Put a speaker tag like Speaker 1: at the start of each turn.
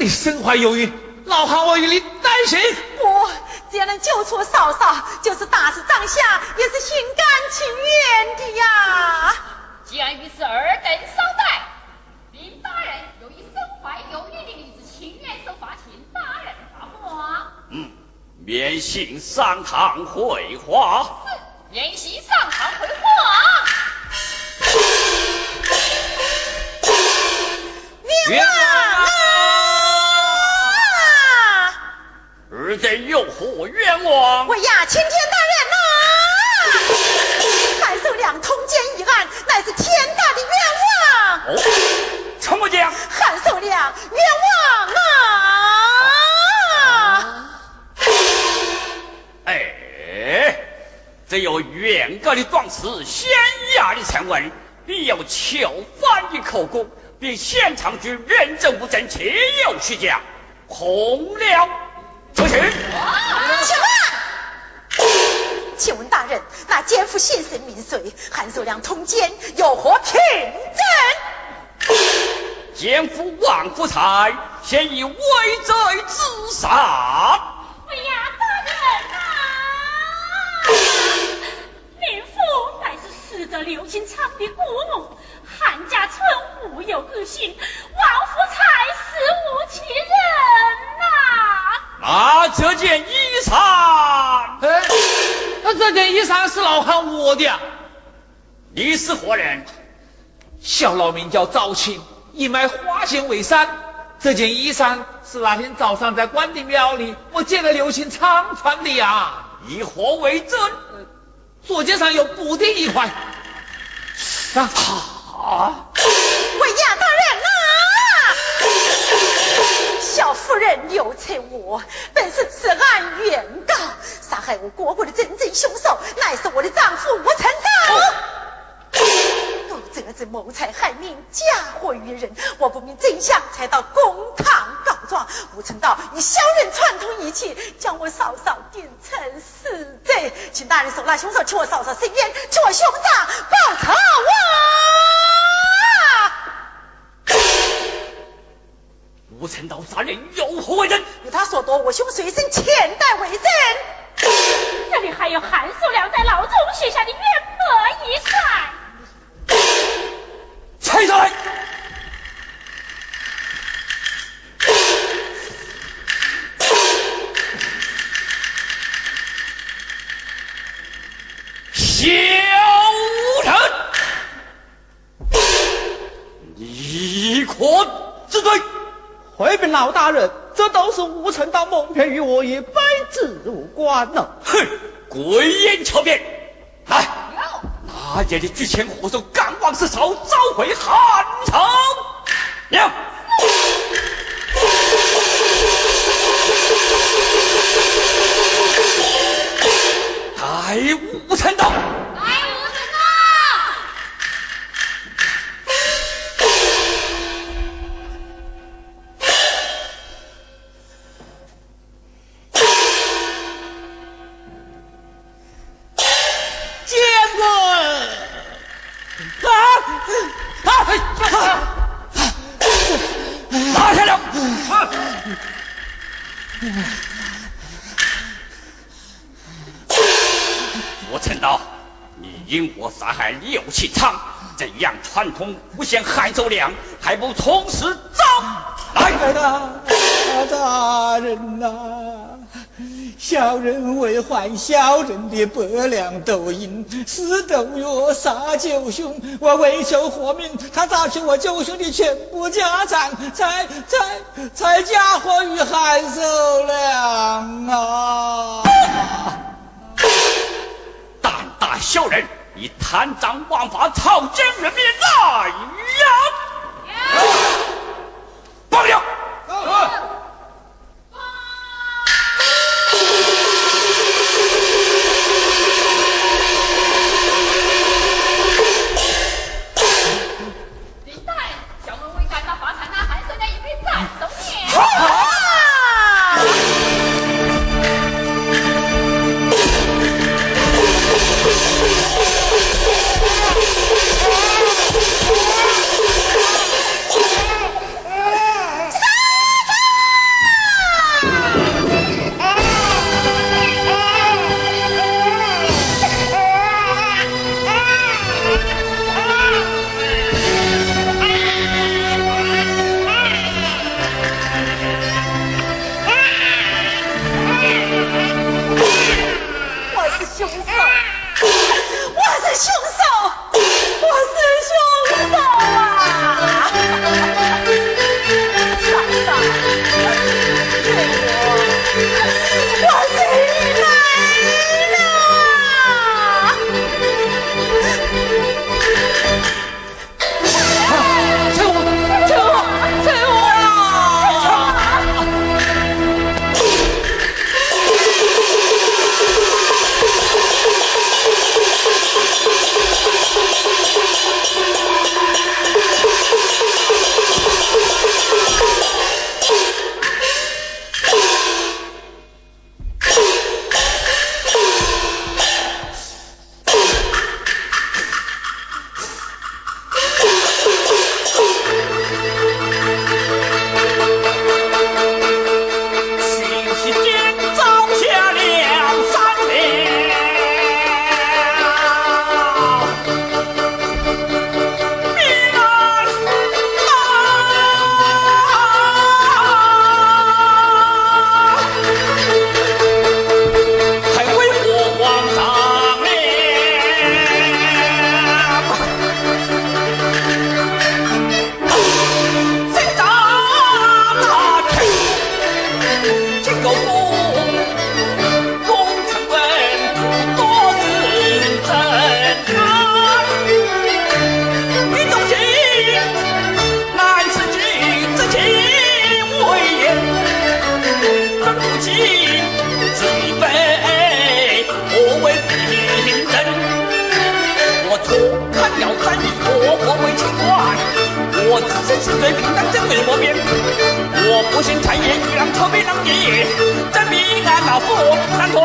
Speaker 1: 你身怀有孕，老汉我与你担心。
Speaker 2: 我只要能救出嫂嫂，就是打死帐下也是心甘情愿的呀。
Speaker 3: 既然于是尔等稍待，林大人由于身怀有孕的女子，情愿受罚，请大人发话。
Speaker 4: 嗯，免幸上堂会话。
Speaker 3: 是，免幸上堂会话。
Speaker 4: 二人有何冤枉？
Speaker 2: 喂呀，青天大人呐！韩寿良通奸一案，乃是天大的冤枉。
Speaker 4: 哦，怎么讲？
Speaker 2: 韩寿良冤枉啊！
Speaker 4: 哎，这有原告的状词，县衙的审问，必有囚犯的口供。并现场据认证物证，确有虚假，空了。出去。
Speaker 2: 请问，请问大人，那奸夫姓甚名谁？韩寿良通奸，有何凭证？
Speaker 4: 奸夫王福才，现已畏罪自杀。
Speaker 3: 哎呀，大人啊！民妇乃是死者刘金昌的姑母。韩家村无有恶性，王福才死无其人呐。
Speaker 4: 那这件衣裳，哎
Speaker 1: 那这件衣裳是老汉我的。
Speaker 4: 你是何人？
Speaker 1: 小老名叫赵青，一卖花钱为生。这件衣裳是那天早上在关帝庙里，我见了刘青仓穿的呀。
Speaker 4: 以何为证？
Speaker 1: 左肩上有补丁一块。啊！
Speaker 4: 啊！
Speaker 2: 喂呀，大小夫人刘翠娥本是此案原告，杀害我哥哥的真正凶手乃是我的丈夫吴成道。都这子谋财害命，嫁祸于人，我不明真相，才到公堂告状。吴成道以小人串通一气，将我嫂嫂定成死罪，请大人手拿凶手，替我嫂嫂伸冤，替我兄长报仇啊！
Speaker 4: 吴成道杀人有何为证？
Speaker 2: 有他所夺我兄随身钱袋为证。
Speaker 3: 这里还有韩素良在牢中写下的冤墨一扇。
Speaker 4: 拆下来。小人，你可？自罪，
Speaker 5: 回禀老大人，这都是吴成道蒙骗于我，与本子无关呢。
Speaker 4: 哼，鬼眼巧辩，来，那夜的聚钱火手赶往四朝，召回汉朝。了。带吴成道。因我杀害刘启昌，怎样串通诬陷韩周良，还不从实招来？
Speaker 5: 大大人呐，小人为还小人的百两斗银，私斗约杀九兄，我为求活命，他砸去我九兄的全部家产，才才才嫁祸于韩寿良啊！
Speaker 4: 胆大小人！你贪赃枉法，草菅人命，来就不是罪，平当真伪莫辩。我不信谗言，与狼筹备狼爷爷，真命安老夫，难脱。